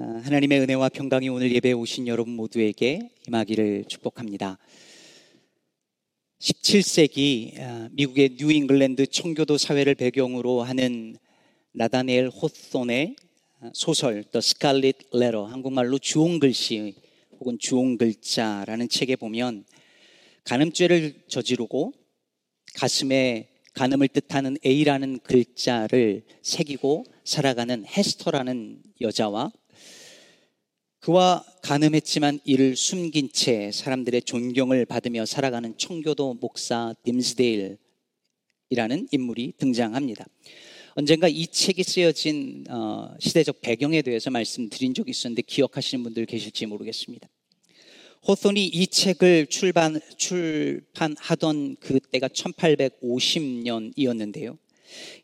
아, 하나님의 은혜와 평강이 오늘 예배에 오신 여러분 모두에게 임하기를 축복합니다. 17세기 아, 미국의 뉴 잉글랜드 청교도 사회를 배경으로 하는 나다니엘 호손의 아, 소설 The Scarlet Letter 한국말로 주홍 글씨 혹은 주홍 글자라는 책에 보면 간음죄를 저지르고 가슴에 간음을 뜻하는 A라는 글자를 새기고 살아가는 헤스터라는 여자와 그와 가늠했지만 이를 숨긴 채 사람들의 존경을 받으며 살아가는 청교도 목사 딤스데일이라는 인물이 등장합니다. 언젠가 이 책이 쓰여진 어, 시대적 배경에 대해서 말씀드린 적이 있었는데 기억하시는 분들 계실지 모르겠습니다. 호손이 이 책을 출판, 출판하던 그때가 1850년이었는데요.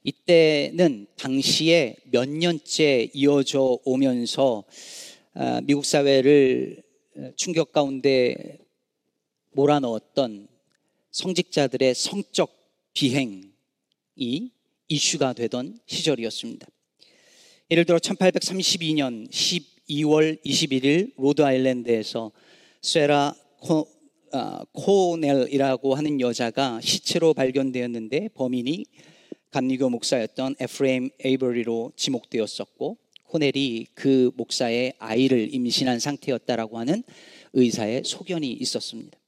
이때는 당시에 몇 년째 이어져 오면서 아, 미국 사회를 어, 충격 가운데 몰아넣었던 성직자들의 성적 비행이 이슈가 되던 시절이었습니다. 예를 들어 1832년 12월 21일 로드 아일랜드에서 세라 코, 아, 코넬이라고 하는 여자가 시체로 발견되었는데 범인이 감리교 목사였던 에프레임 에이버리로 지목되었었고 코넬이 그 목사의 아이를 임신한 상태였다라고 하는 의사의 소견이 있었습니다.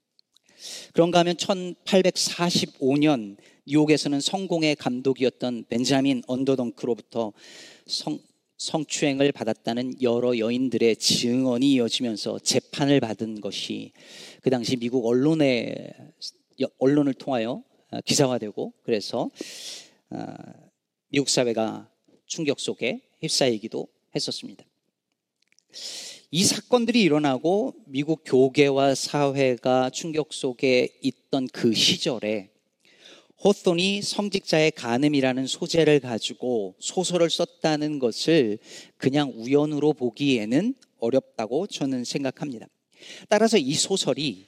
그런가 하면 1845년 뉴욕에서는 성공의 감독이었던 벤자민 언더덩크로부터 성, 성추행을 받았다는 여러 여인들의 증언이 이어지면서 재판을 받은 것이 그 당시 미국 언론의 언론을 통하여 기사화되고 그래서 아, 미국 사회가 충격 속에 휩싸이기도 했었습니다. 이 사건들이 일어나고 미국 교계와 사회가 충격 속에 있던 그 시절에 호손이 성직자의 간음이라는 소재를 가지고 소설을 썼다는 것을 그냥 우연으로 보기에는 어렵다고 저는 생각합니다. 따라서 이 소설이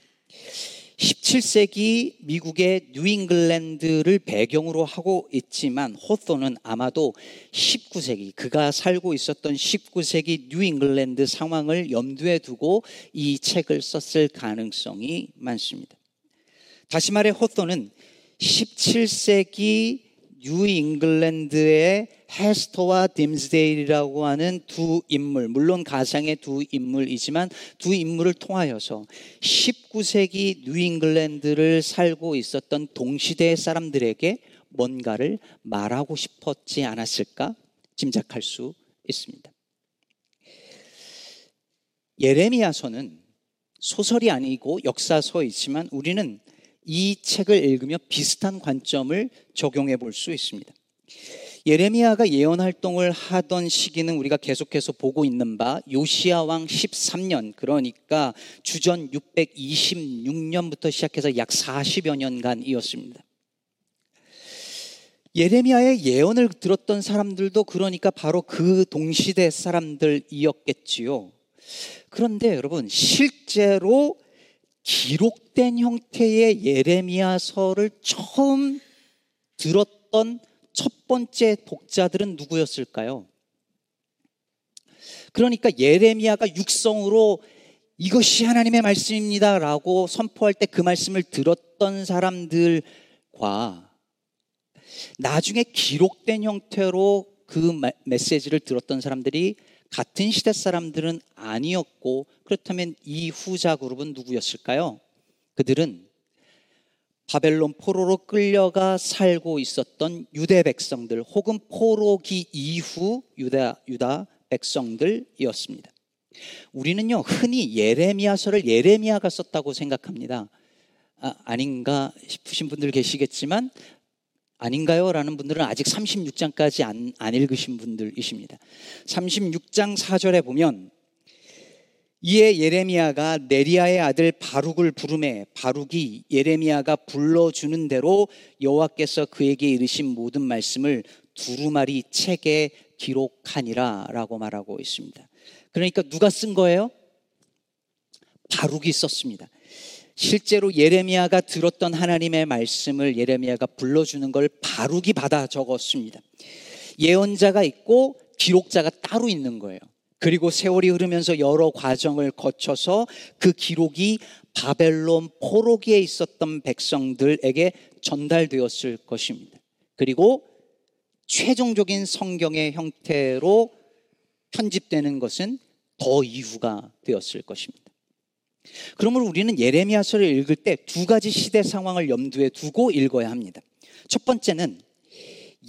17세기 미국의 뉴잉글랜드를 배경으로 하고 있지만 호소는 아마도 19세기 그가 살고 있었던 19세기 뉴잉글랜드 상황을 염두에 두고 이 책을 썼을 가능성이 많습니다. 다시 말해 호손은 17세기 뉴잉글랜드의 헤스터와 딤스데일이라고 하는 두 인물, 물론 가상의 두 인물이지만 두 인물을 통하여서 19세기 뉴잉글랜드를 살고 있었던 동시대 사람들에게 뭔가를 말하고 싶었지 않았을까 짐작할 수 있습니다. 예레미야서는 소설이 아니고 역사서이지만 우리는 이 책을 읽으며 비슷한 관점을 적용해 볼 수 있습니다. 예레미야가 예언 활동을 하던 시기는 우리가 계속해서 보고 있는 바 요시야 왕 13년 그러니까 주전 626년부터 시작해서 약 40여 년간이었습니다. 예레미야의 예언을 들었던 사람들도 그러니까 바로 그 동시대 사람들이었겠지요. 그런데 여러분 실제로 기록된 형태의 예레미야서를 처음 들었던 첫 번째 독자들은 누구였을까요? 그러니까 예레미야가 육성으로 이것이 하나님의 말씀입니다라고 선포할 때 그 말씀을 들었던 사람들과 나중에 기록된 형태로 그 메시지를 들었던 사람들이 같은 시대 사람들은 아니었고 그렇다면 이 후자 그룹은 누구였을까요? 그들은 바벨론 포로로 끌려가 살고 있었던 유대 백성들 혹은 포로기 이후 유다 유다 백성들이었습니다. 우리는요 흔히 예레미야서를 예레미야가 썼다고 생각합니다. 아, 아닌가 싶으신 분들 계시겠지만 아닌가요? 라는 분들은 아직 36장까지 안, 안 읽으신 분들이십니다. 36장 4절에 보면 이에 예레미야가 네리아의 아들 바룩을 부름에 바룩이 예레미야가 불러주는 대로 여호와께서 그에게 이르신 모든 말씀을 두루마리 책에 기록하니라 라고 말하고 있습니다. 그러니까 누가 쓴 거예요? 바룩이 썼습니다. 실제로 예레미야가 들었던 하나님의 말씀을 예레미야가 불러주는 걸 바룩이 받아 적었습니다. 예언자가 있고 기록자가 따로 있는 거예요. 그리고 세월이 흐르면서 여러 과정을 거쳐서 그 기록이 바벨론 포로기에 있었던 백성들에게 전달되었을 것입니다. 그리고 최종적인 성경의 형태로 편집되는 것은 더 이후가 되었을 것입니다. 그러므로 우리는 예레미야서를 읽을 때 두 가지 시대 상황을 염두에 두고 읽어야 합니다. 첫 번째는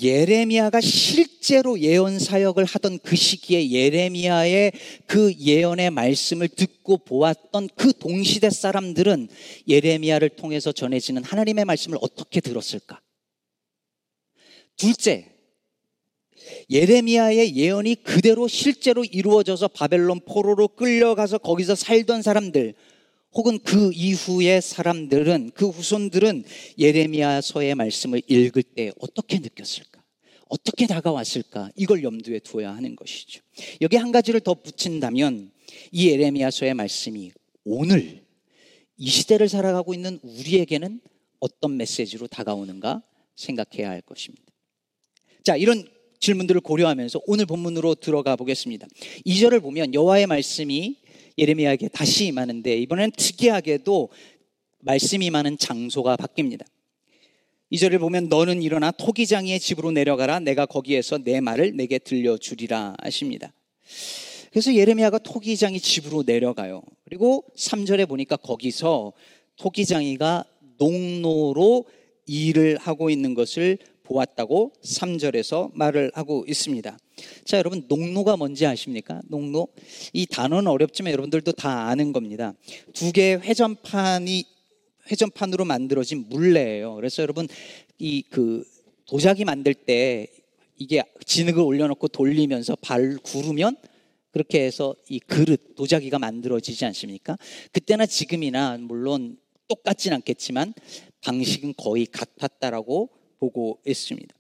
예레미야가 실제로 예언 사역을 하던 그 시기에 예레미야의 그 예언의 말씀을 듣고 보았던 그 동시대 사람들은 예레미야를 통해서 전해지는 하나님의 말씀을 어떻게 들었을까? 둘째, 예레미야의 예언이 그대로 실제로 이루어져서 바벨론 포로로 끌려가서 거기서 살던 사람들 혹은 그 이후의 사람들은 그 후손들은 예레미야서의 말씀을 읽을 때 어떻게 느꼈을까? 어떻게 다가왔을까? 이걸 염두에 두어야 하는 것이죠. 여기 한 가지를 더 붙인다면 이 예레미야서의 말씀이 오늘 이 시대를 살아가고 있는 우리에게는 어떤 메시지로 다가오는가 생각해야 할 것입니다. 자, 이런 질문들을 고려하면서 오늘 본문으로 들어가 보겠습니다. 2절을 보면 여호와의 말씀이 예레미야에게 다시 임하는데 이번엔 특이하게도 말씀이 임하는 장소가 바뀝니다. 이 절을 보면 너는 일어나 토기장이의 집으로 내려가라 내가 거기에서 내 말을 내게 들려주리라 하십니다. 그래서 예레미야가 토기장이 집으로 내려가요. 그리고 3절에 보니까 거기서 토기장이가 농로로 일을 하고 있는 것을 보았다고 3절에서 말을 하고 있습니다. 자, 여러분, 농로가 뭔지 아십니까? 농로. 이 단어는 어렵지만 여러분들도 다 아는 겁니다. 두 개의 회전판이, 회전판으로 만들어진 물레예요. 그래서 여러분, 이 그 도자기 만들 때 이게 진흙을 올려놓고 돌리면서 발 구르면 그렇게 해서 이 그릇, 도자기가 만들어지지 않습니까? 그때나 지금이나 물론 똑같진 않겠지만 방식은 거의 같았다라고 보고 있습니다.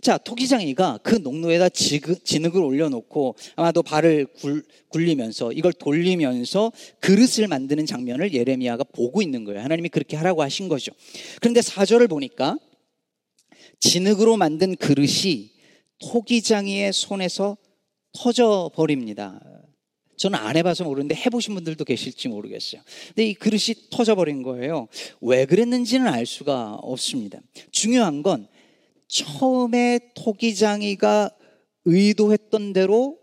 자, 토기장이가 그 농로에다 진흙을 올려놓고 아마도 발을 굴, 굴리면서 이걸 돌리면서 그릇을 만드는 장면을 예레미야가 보고 있는 거예요. 하나님이 그렇게 하라고 하신 거죠. 그런데 사절을 보니까 진흙으로 만든 그릇이 토기장이의 손에서 터져 버립니다. 저는 안 해봐서 모르는데 해보신 분들도 계실지 모르겠어요. 근데 이 그릇이 터져버린 거예요. 왜 그랬는지는 알 수가 없습니다. 중요한 건 처음에 토기장이가 의도했던 대로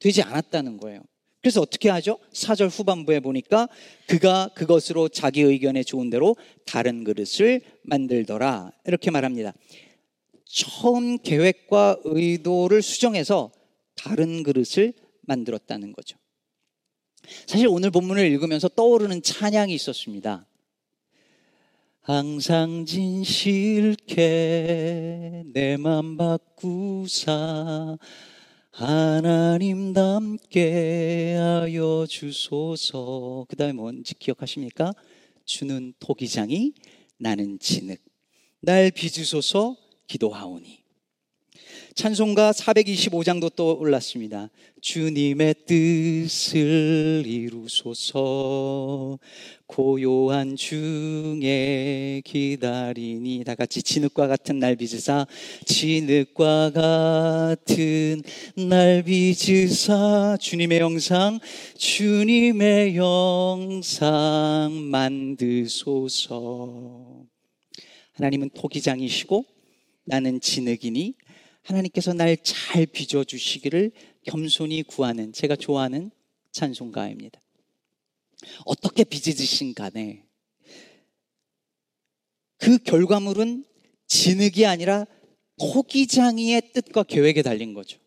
되지 않았다는 거예요. 그래서 어떻게 하죠? 사절 후반부에 보니까 그가 그것으로 자기 의견에 좋은 대로 다른 그릇을 만들더라. 이렇게 말합니다. 처음 계획과 의도를 수정해서 다른 그릇을 만들었다는 거죠. 사실 오늘 본문을 읽으면서 떠오르는 찬양이 있었습니다. 항상 진실케 내맘 바꾸사 하나님답게 하여 주소서 그 다음에 뭔지 기억하십니까? 주는 토기장이 나는 진흙 날 빚으소서 기도하오니 찬송가 425장도 또 올랐습니다. 주님의 뜻을 이루소서. 고요한 중에 기다리니. 다 같이 진흙과 같은 날 빚으사 진흙과 같은 날 빚으사 주님의 영상 주님의 영상 만드소서. 하나님은 토기장이시고 나는 진흙이니 하나님께서 날 잘 빚어 주시기를 겸손히 구하는 제가 좋아하는 찬송가입니다. 어떻게 빚으신 간에 그 결과물은 진흙이 아니라 토기장이의 뜻과 계획에 달린 거죠.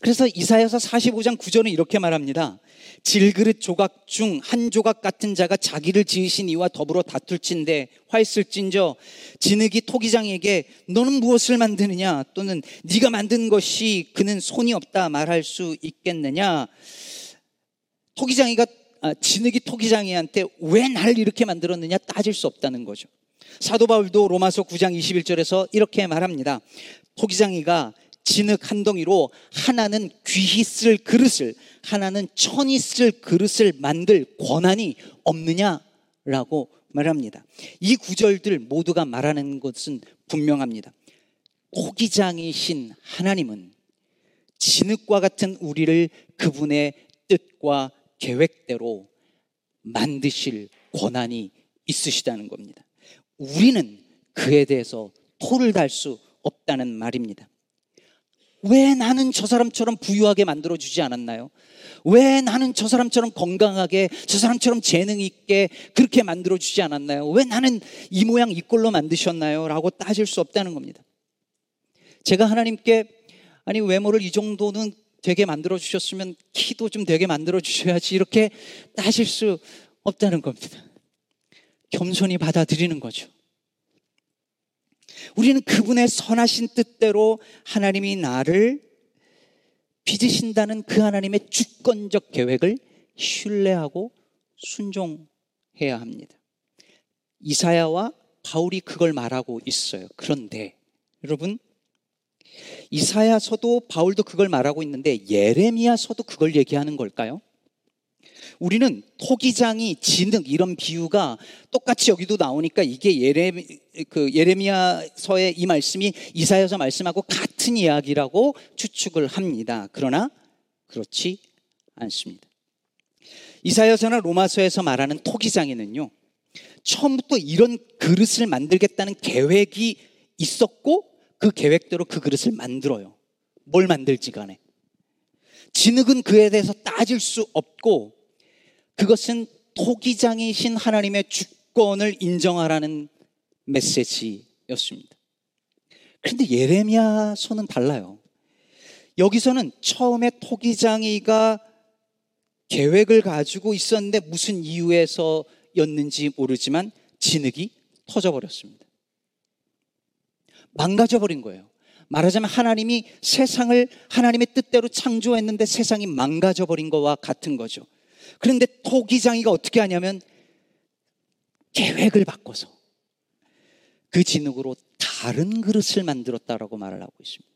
그래서 이사야서 45장 9절은 이렇게 말합니다. 질그릇 조각 중 한 조각 같은 자가 자기를 지으신 이와 더불어 다툴진데 화했을진저 진흙이 토기장에게 너는 무엇을 만드느냐 또는 네가 만든 것이 그는 손이 없다 말할 수 있겠느냐 토기장이가 아, 진흙이 토기장이한테 왜 나를 이렇게 만들었느냐 따질 수 없다는 거죠. 사도 바울도 로마서 9장 21절에서 이렇게 말합니다. 토기장이가 진흙 한 덩이로 하나는 귀히 쓸 그릇을 하나는 천이 쓸 그릇을 만들 권한이 없느냐라고 말합니다. 이 구절들 모두가 말하는 것은 분명합니다. 토기장이신 하나님은 진흙과 같은 우리를 그분의 뜻과 계획대로 만드실 권한이 있으시다는 겁니다. 우리는 그에 대해서 토를 달 수 없다는 말입니다. 왜 나는 저 사람처럼 부유하게 만들어주지 않았나요? 왜 나는 저 사람처럼 건강하게, 저 사람처럼 재능 있게 그렇게 만들어주지 않았나요? 왜 나는 이 모양 이 꼴로 만드셨나요? 라고 따질 수 없다는 겁니다. 제가 하나님께 아니 외모를 이 정도는 되게 만들어 주셨으면 키도 좀 되게 만들어 주셔야지 이렇게 따질 수 없다는 겁니다. 겸손히 받아들이는 거죠. 우리는 그분의 선하신 뜻대로 하나님이 나를 빚으신다는 그 하나님의 주권적 계획을 신뢰하고 순종해야 합니다. 이사야와 바울이 그걸 말하고 있어요. 그런데 여러분 이사야서도 바울도 그걸 말하고 있는데 예레미야서도 그걸 얘기하는 걸까요? 우리는 토기장이 진흙 이런 비유가 똑같이 여기도 나오니까 이게 예레미 그 예레미야서의 이 말씀이 이사야서 말씀하고 같은 이야기라고 추측을 합니다. 그러나 그렇지 않습니다. 이사야서나 로마서에서 말하는 토기장에는요. 처음부터 이런 그릇을 만들겠다는 계획이 있었고 그 계획대로 그 그릇을 만들어요. 뭘 만들지 간에. 진흙은 그에 대해서 따질 수 없고 그것은 토기장이신 하나님의 주권을 인정하라는 메시지였습니다. 그런데 예레미야서는 달라요. 여기서는 처음에 토기장이가 계획을 가지고 있었는데 무슨 이유에서였는지 모르지만 진흙이 터져버렸습니다. 망가져버린 거예요. 말하자면 하나님이 세상을 하나님의 뜻대로 창조했는데 세상이 망가져버린 것과 같은 거죠. 그런데 토기장이가 어떻게 하냐면 계획을 바꿔서 그 진흙으로 다른 그릇을 만들었다라고 말을 하고 있습니다.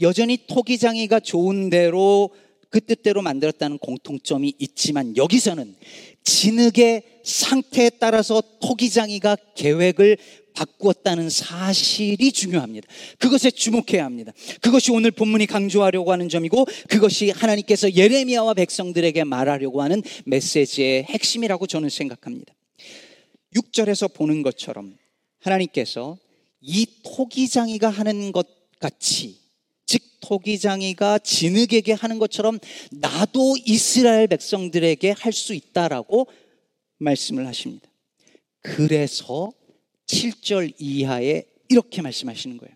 여전히 토기장이가 좋은 대로 그 뜻대로 만들었다는 공통점이 있지만 여기서는 진흙의 상태에 따라서 토기장이가 계획을 바꾸었다는 사실이 중요합니다. 그것에 주목해야 합니다. 그것이 오늘 본문이 강조하려고 하는 점이고 그것이 하나님께서 예레미야와 백성들에게 말하려고 하는 메시지의 핵심이라고 저는 생각합니다. 6절에서 보는 것처럼 하나님께서 이 토기장이가 하는 것 같이 즉 토기장이가 진흙에게 하는 것처럼 나도 이스라엘 백성들에게 할 수 있다라고 말씀을 하십니다. 그래서 7절 이하에 이렇게 말씀하시는 거예요.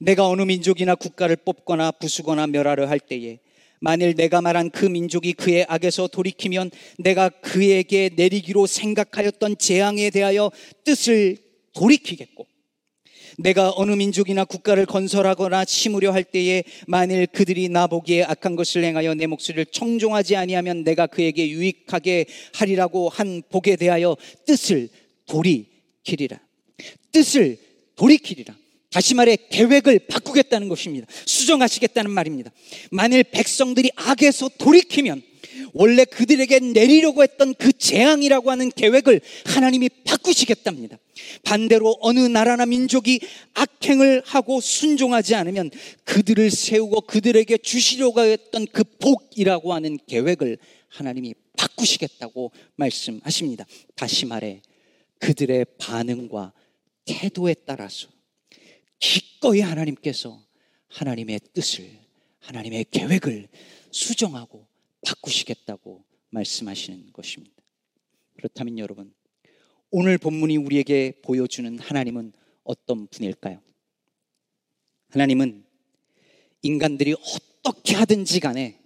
내가 어느 민족이나 국가를 뽑거나 부수거나 멸하려 할 때에 만일 내가 말한 그 민족이 그의 악에서 돌이키면 내가 그에게 내리기로 생각하였던 재앙에 대하여 뜻을 돌이키겠고 내가 어느 민족이나 국가를 건설하거나 심으려 할 때에 만일 그들이 나보기에 악한 것을 행하여 내 목소리를 청종하지 아니하면 내가 그에게 유익하게 하리라고 한 복에 대하여 뜻을 돌이 키리라. 뜻을 돌이키리라. 다시 말해 계획을 바꾸겠다는 것입니다. 수정하시겠다는 말입니다. 만일 백성들이 악에서 돌이키면 원래 그들에게 내리려고 했던 그 재앙이라고 하는 계획을 하나님이 바꾸시겠답니다. 반대로 어느 나라나 민족이 악행을 하고 순종하지 않으면 그들을 세우고 그들에게 주시려고 했던 그 복이라고 하는 계획을 하나님이 바꾸시겠다고 말씀하십니다. 다시 말해 그들의 반응과 태도에 따라서 기꺼이 하나님께서 하나님의 뜻을, 하나님의 계획을 수정하고 바꾸시겠다고 말씀하시는 것입니다. 그렇다면 여러분, 오늘 본문이 우리에게 보여주는 하나님은 어떤 분일까요? 하나님은 인간들이 어떻게 하든지 간에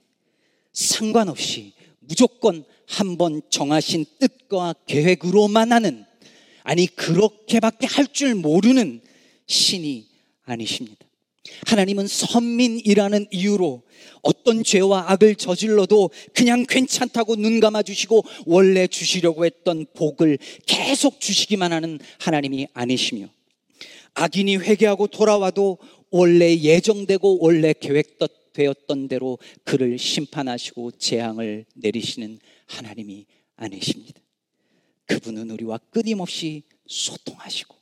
상관없이 무조건 한번 정하신 뜻과 계획으로만 하는 아니 그렇게밖에 할 줄 모르는 신이 아니십니다. 하나님은 선민이라는 이유로 어떤 죄와 악을 저질러도 그냥 괜찮다고 눈 감아 주시고 원래 주시려고 했던 복을 계속 주시기만 하는 하나님이 아니시며 악인이 회개하고 돌아와도 원래 예정되고 원래 계획되었던 대로 그를 심판하시고 재앙을 내리시는 하나님이 아니십니다. 그분은 우리와 끊임없이 소통하시고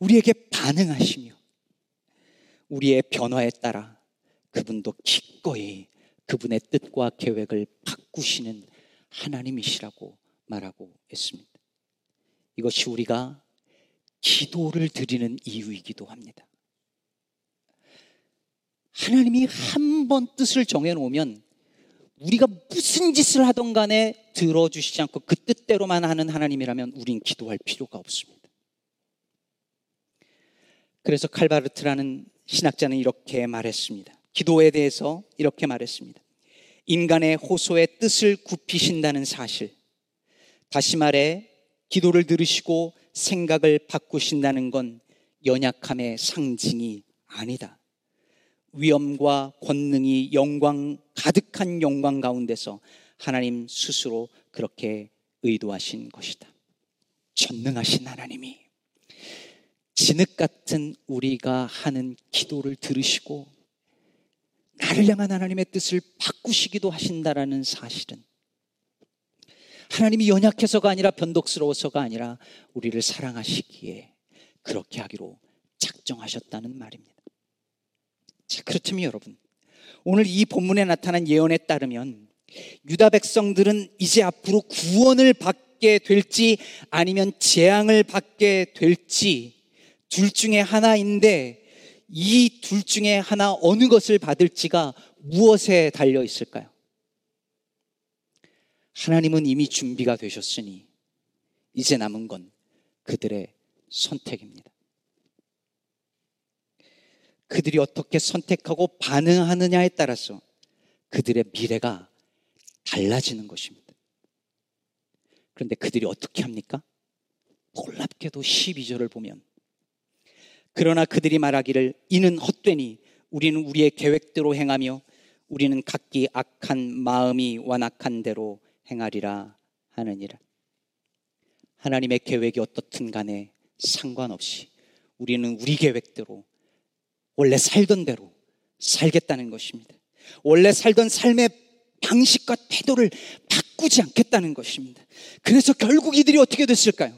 우리에게 반응하시며 우리의 변화에 따라 그분도 기꺼이 그분의 뜻과 계획을 바꾸시는 하나님이시라고 말하고 있습니다. 이것이 우리가 기도를 드리는 이유이기도 합니다. 하나님이 한 번 뜻을 정해놓으면 우리가 무슨 짓을 하던 간에 들어주시지 않고 그 뜻대로만 하는 하나님이라면 우린 기도할 필요가 없습니다. 그래서 칼바르트라는 신학자는 이렇게 말했습니다. 기도에 대해서 이렇게 말했습니다. 인간의 호소의 뜻을 굽히신다는 사실. 다시 말해, 기도를 들으시고 생각을 바꾸신다는 건 연약함의 상징이 아니다. 위엄과 권능이 영광, 가득한 영광 가운데서 하나님 스스로 그렇게 의도하신 것이다. 전능하신 하나님이 진흙 같은 우리가 하는 기도를 들으시고 나를 향한 하나님의 뜻을 바꾸시기도 하신다라는 사실은 하나님이 연약해서가 아니라 변덕스러워서가 아니라 우리를 사랑하시기에 그렇게 하기로 작정하셨다는 말입니다. 자, 그렇다면 여러분, 오늘 이 본문에 나타난 예언에 따르면 유다 백성들은 이제 앞으로 구원을 받게 될지 아니면 재앙을 받게 될지 둘 중에 하나인데 이 둘 중에 하나 어느 것을 받을지가 무엇에 달려 있을까요? 하나님은 이미 준비가 되셨으니 이제 남은 건 그들의 선택입니다. 그들이 어떻게 선택하고 반응하느냐에 따라서 그들의 미래가 달라지는 것입니다. 그런데 그들이 어떻게 합니까? 놀랍게도 12절을 보면 그러나 그들이 말하기를 이는 헛되니 우리는 우리의 계획대로 행하며 우리는 각기 악한 마음이 완악한 대로 행하리라 하느니라. 하나님의 계획이 어떻든 간에 상관없이 우리는 우리 계획대로 원래 살던 대로 살겠다는 것입니다. 원래 살던 삶의 방식과 태도를 바꾸지 않겠다는 것입니다. 그래서 결국 이들이 어떻게 됐을까요?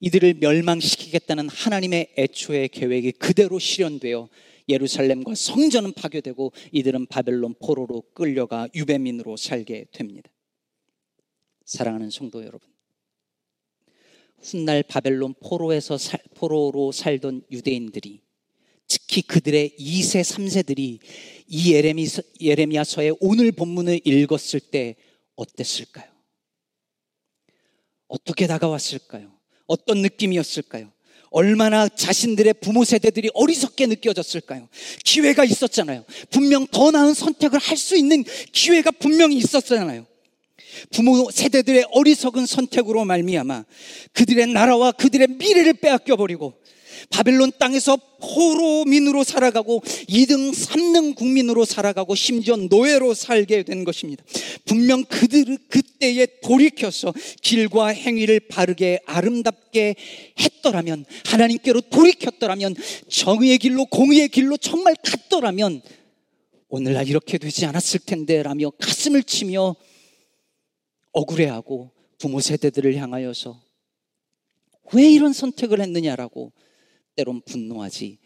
이들을 멸망시키겠다는 하나님의 애초의 계획이 그대로 실현되어 예루살렘과 성전은 파괴되고 이들은 바벨론 포로로 끌려가 유배민으로 살게 됩니다. 사랑하는 성도 여러분. 훗날 바벨론 포로에서 살, 포로로 살던 유대인들이 특히 그들의 2세, 3세들이 이 예레미, 예레미야서의 오늘 본문을 읽었을 때 어땠을까요? 어떻게 다가왔을까요? 어떤 느낌이었을까요? 얼마나 자신들의 부모 세대들이 어리석게 느껴졌을까요? 기회가 있었잖아요. 분명 더 나은 선택을 할 수 있는 기회가 분명히 있었잖아요. 부모 세대들의 어리석은 선택으로 말미암아 그들의 나라와 그들의 미래를 빼앗겨 버리고 바벨론 땅에서 포로민으로 살아가고 2등, 3등 국민으로 살아가고 심지어 노예로 살게 된 것입니다. 분명 그들 그때에 돌이켜서 길과 행위를 바르게 아름답게 했더라면 하나님께로 돌이켰더라면 정의의 길로 공의의 길로 정말 갔더라면 오늘날 이렇게 되지 않았을 텐데 라며 가슴을 치며 억울해하고 부모 세대들을 향하여서 왜 이런 선택을 했느냐라고 때론 분노하지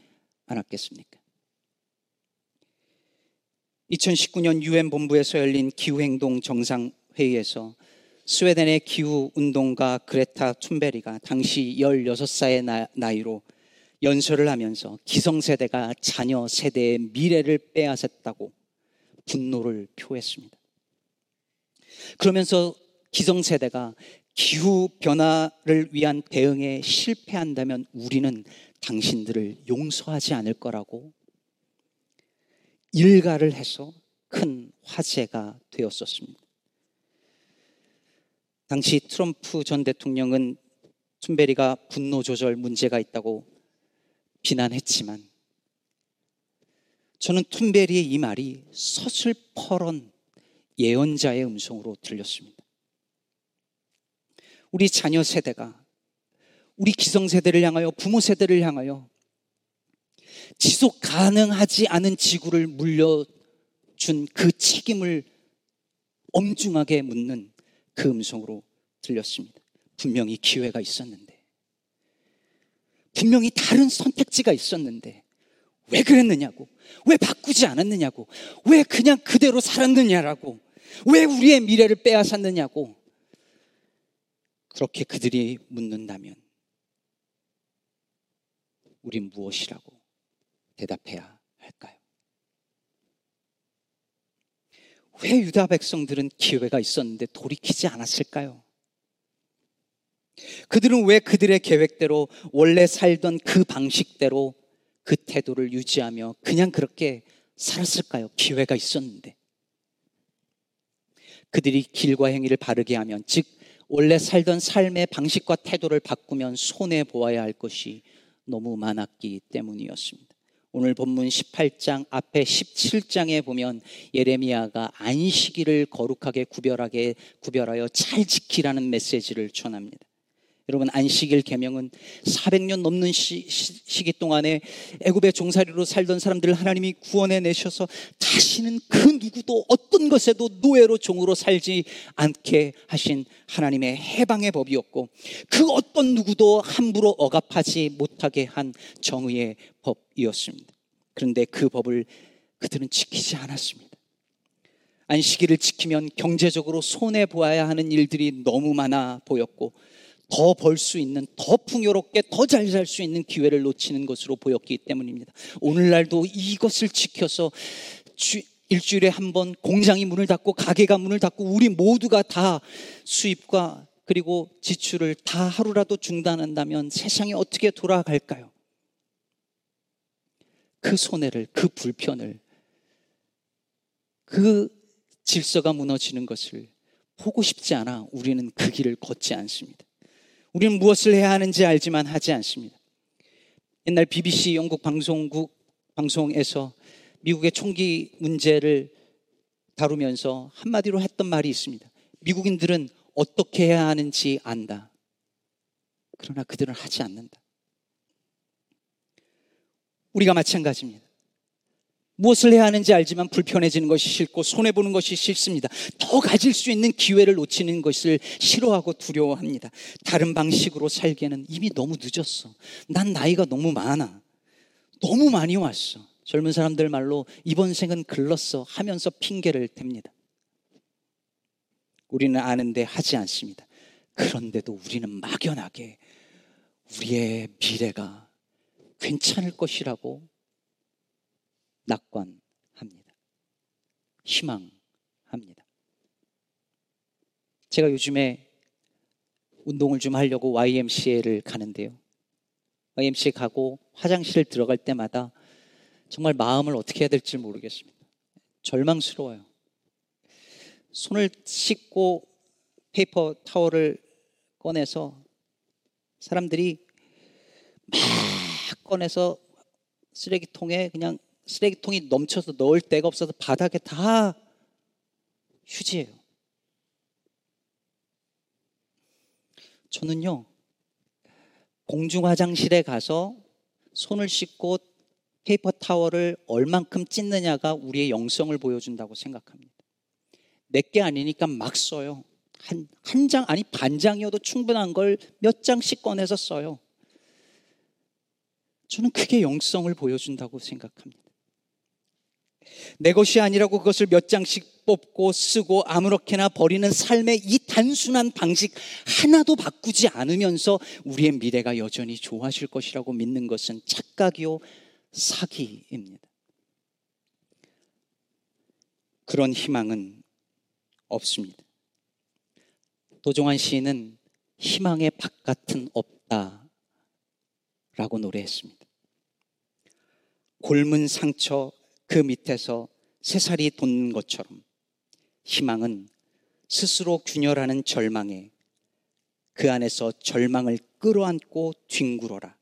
않았겠습니까? 2019년 유엔 본부에서 열린 기후행동 정상회의에서 스웨덴의 기후운동가 그레타 툰베리가 당시 16살의 나이로 연설을 하면서 기성세대가 자녀 세대의 미래를 빼앗았다고 분노를 표했습니다. 그러면서 기성세대가 기후 변화를 위한 대응에 실패한다면 우리는 당신들을 용서하지 않을 거라고 일가를 해서 큰 화제가 되었었습니다. 당시 트럼프 전 대통령은 툰베리가 분노 조절 문제가 있다고 비난했지만 저는 툰베리의 이 말이 서슬퍼런 예언자의 음성으로 들렸습니다. 우리 자녀 세대가 우리 기성세대를 향하여 부모 세대를 향하여 지속 가능하지 않은 지구를 물려준 그 책임을 엄중하게 묻는 그 음성으로 들렸습니다. 분명히 기회가 있었는데, 분명히 다른 선택지가 있었는데, 왜 그랬느냐고. 왜 바꾸지 않았느냐고. 왜 그냥 그대로 살았느냐라고. 왜 우리의 미래를 빼앗았느냐고. 그렇게 그들이 묻는다면 우린 무엇이라고 대답해야 할까요? 왜 유다 백성들은 기회가 있었는데 돌이키지 않았을까요? 그들은 왜 그들의 계획대로 원래 살던 그 방식대로 그 태도를 유지하며 그냥 그렇게 살았을까요? 기회가 있었는데. 그들이 길과 행위를 바르게 하면, 즉, 원래 살던 삶의 방식과 태도를 바꾸면 손해 보아야 할 것이 너무 많았기 때문이었습니다. 오늘 본문 18장 앞에 17장에 보면 예레미야가 안식일을 거룩하게 구별하게 구별하여 잘 지키라는 메시지를 전합니다. 여러분 안식일 계명은 400년 넘는 시, 기 동안에 애굽의 종살이로 살던 사람들을 하나님이 구원해 내셔서 다시는 그 누구도 어떤 것에도 노예로 종으로 살지 않게 하신 하나님의 해방의 법이었고 그 어떤 누구도 함부로 억압하지 못하게 한 정의의 법이었습니다. 그런데 그 법을 그들은 지키지 않았습니다. 안식일을 지키면 경제적으로 손해 보아야 하는 일들이 너무 많아 보였고 더 벌 수 있는, 더 풍요롭게, 더 잘 살 수 있는 기회를 놓치는 것으로 보였기 때문입니다. 오늘날도 이것을 지켜서 주, 일주일에 한 번 공장이 문을 닫고 가게가 문을 닫고 우리 모두가 다 수입과 그리고 지출을 다 하루라도 중단한다면 세상이 어떻게 돌아갈까요? 그 손해를, 그 불편을, 그 질서가 무너지는 것을 보고 싶지 않아 우리는 그 길을 걷지 않습니다. 우리는 무엇을 해야 하는지 알지만 하지 않습니다. 옛날 BBC 영국 방송국 방송에서 미국의 총기 문제를 다루면서 한마디로 했던 말이 있습니다. 미국인들은 어떻게 해야 하는지 안다. 그러나 그들은 하지 않는다. 우리가 마찬가지입니다. 무엇을 해야 하는지 알지만 불편해지는 것이 싫고 손해보는 것이 싫습니다. 더 가질 수 있는 기회를 놓치는 것을 싫어하고 두려워합니다. 다른 방식으로 살기에는 이미 너무 늦었어. 난 나이가 너무 많아. 너무 많이 왔어. 젊은 사람들 말로 이번 생은 글렀어 하면서 핑계를 댑니다. 우리는 아는데 하지 않습니다. 그런데도 우리는 막연하게 우리의 미래가 괜찮을 것이라고 낙관합니다. 희망합니다. 제가 요즘에 운동을 좀 하려고 YMCA를 가는데요. YMCA 가고 화장실 들어갈 때마다 정말 마음을 어떻게 해야 될지 모르겠습니다. 절망스러워요. 손을 씻고 페이퍼 타월을 꺼내서 사람들이 막 꺼내서 쓰레기통에 그냥 쓰레기통이 넘쳐서 넣을 데가 없어서 바닥에 다 휴지예요. 저는요, 공중 화장실에 가서 손을 씻고 페이퍼 타월을 얼만큼 찢느냐가 우리의 영성을 보여준다고 생각합니다. 내게 아니니까 막 써요. 한, 한 장, 아니 반 장이어도 충분한 걸 몇 장씩 꺼내서 써요. 저는 그게 영성을 보여준다고 생각합니다. 내 것이 아니라고 그것을 몇 장씩 뽑고 쓰고 아무렇게나 버리는 삶의 이 단순한 방식 하나도 바꾸지 않으면서 우리의 미래가 여전히 좋아질 것이라고 믿는 것은 착각이요, 사기입니다. 그런 희망은 없습니다. 도종환 시인은 희망의 바깥은 없다 라고 노래했습니다. 골문 상처 그 밑에서 새살이 돋는 것처럼 희망은 스스로 균열하는 절망에 그 안에서 절망을 끌어안고 뒹굴어라.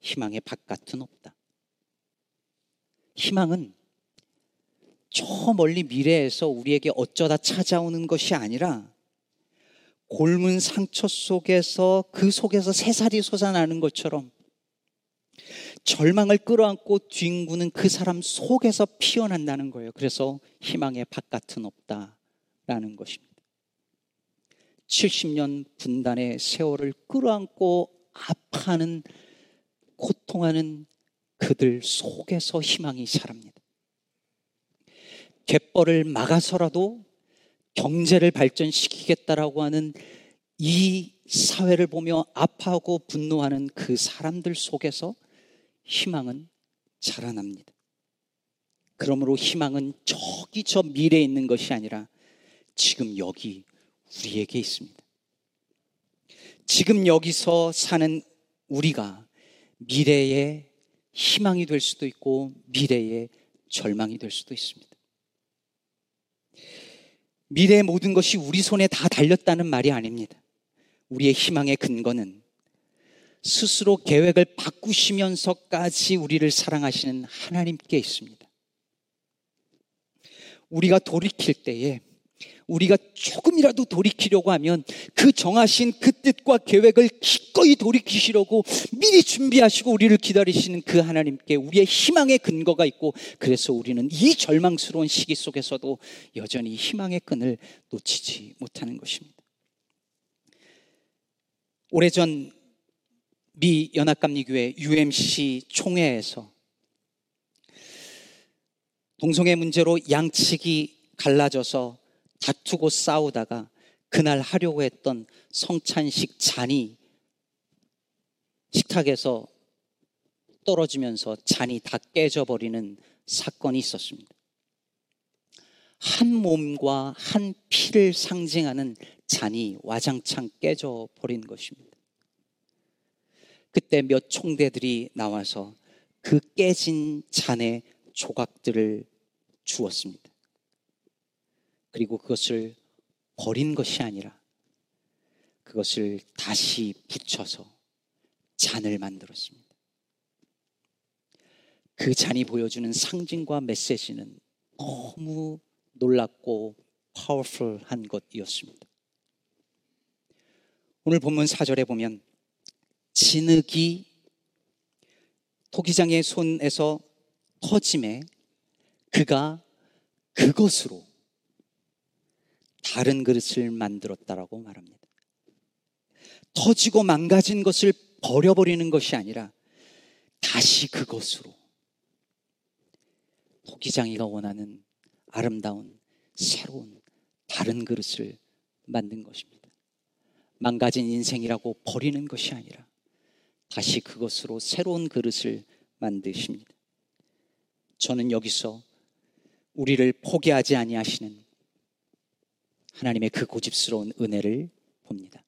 희망의 바깥은 없다. 희망은 저 멀리 미래에서 우리에게 어쩌다 찾아오는 것이 아니라 골문 상처 속에서 그 속에서 새살이 솟아나는 것처럼 절망을 끌어안고 뒹구는 그 사람 속에서 피어난다는 거예요. 그래서 희망의 바깥은 없다라는 것입니다. 70년 분단의 세월을 끌어안고 아파하는 고통하는 그들 속에서 희망이 자랍니다. 갯벌을 막아서라도 경제를 발전시키겠다라고 하는 이 사회를 보며 아파하고 분노하는 그 사람들 속에서 희망은 자라납니다. 그러므로 희망은 저기 저 미래에 있는 것이 아니라 지금 여기 우리에게 있습니다. 지금 여기서 사는 우리가 미래의 희망이 될 수도 있고 미래의 절망이 될 수도 있습니다. 미래의 모든 것이 우리 손에 다 달렸다는 말이 아닙니다. 우리의 희망의 근거는 스스로 계획을 바꾸시면서까지 우리를 사랑하시는 하나님께 있습니다. 우리가 돌이킬 때에 우리가 조금이라도 돌이키려고 하면 그 정하신 그 뜻과 계획을 기꺼이 돌이키시려고 미리 준비하시고 우리를 기다리시는 그 하나님께 우리의 희망의 근거가 있고 그래서 우리는 이 절망스러운 시기 속에서도 여전히 희망의 끈을 놓치지 못하는 것입니다. 오래전 미 연합감리교회 UMC 총회에서 동성애 문제로 양측이 갈라져서 다투고 싸우다가 그날 하려고 했던 성찬식 잔이 식탁에서 떨어지면서 잔이 다 깨져버리는 사건이 있었습니다. 한 몸과 한 피를 상징하는 잔이 와장창 깨져버린 것입니다. 그때 몇 총대들이 나와서 그 깨진 잔의 조각들을 주었습니다. 그리고 그것을 버린 것이 아니라 그것을 다시 붙여서 잔을 만들었습니다. 그 잔이 보여주는 상징과 메시지는 너무 놀랍고 파워풀한 것이었습니다. 오늘 본문 4절에 보면 진흙이 토기장의 손에서 터짐에 그가 그것으로 다른 그릇을 만들었다라고 말합니다. 터지고 망가진 것을 버려버리는 것이 아니라 다시 그것으로 토기장이가 원하는 아름다운 새로운 다른 그릇을 만든 것입니다. 망가진 인생이라고 버리는 것이 아니라 다시 그것으로 새로운 그릇을 만드십니다. 저는 여기서 우리를 포기하지 아니하시는 하나님의 그 고집스러운 은혜를 봅니다.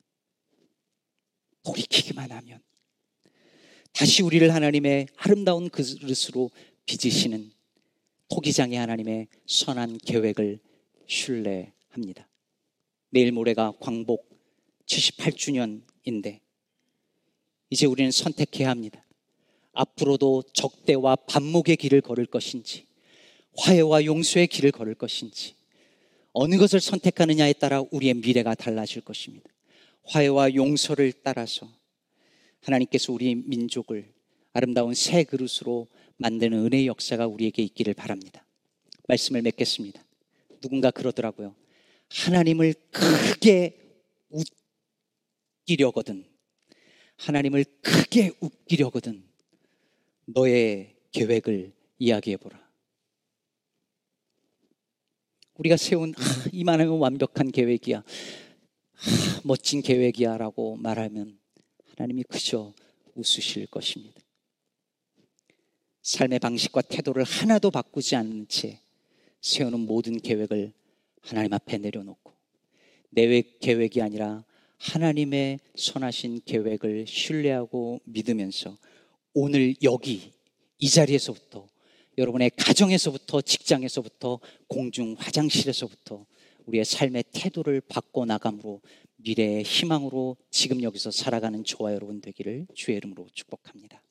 돌이키기만 하면 다시 우리를 하나님의 아름다운 그릇으로 빚으시는 토기장의 하나님의 선한 계획을 신뢰합니다. 내일 모레가 광복 78주년인데 이제 우리는 선택해야 합니다. 앞으로도 적대와 반목의 길을 걸을 것인지 화해와 용서의 길을 걸을 것인지 어느 것을 선택하느냐에 따라 우리의 미래가 달라질 것입니다. 화해와 용서를 따라서 하나님께서 우리 민족을 아름다운 새 그릇으로 만드는 은혜의 역사가 우리에게 있기를 바랍니다. 말씀을 맺겠습니다. 누군가 그러더라고요. 하나님을 크게 웃기려거든. 하나님을 크게 웃기려거든. 너의 계획을 이야기해 보라. 우리가 세운 아, 이만하면 완벽한 계획이야. 아, 멋진 계획이야 라고 말하면 하나님이 그저 웃으실 것입니다. 삶의 방식과 태도를 하나도 바꾸지 않는 채 세우는 모든 계획을 하나님 앞에 내려놓고 내 계획이 아니라 하나님의 선하신 계획을 신뢰하고 믿으면서 오늘 여기 이 자리에서부터 여러분의 가정에서부터 직장에서부터 공중 화장실에서부터 우리의 삶의 태도를 바꿔 나감으로 미래의 희망으로 지금 여기서 살아가는 저와 여러분 되기를 주의 이름으로 축복합니다.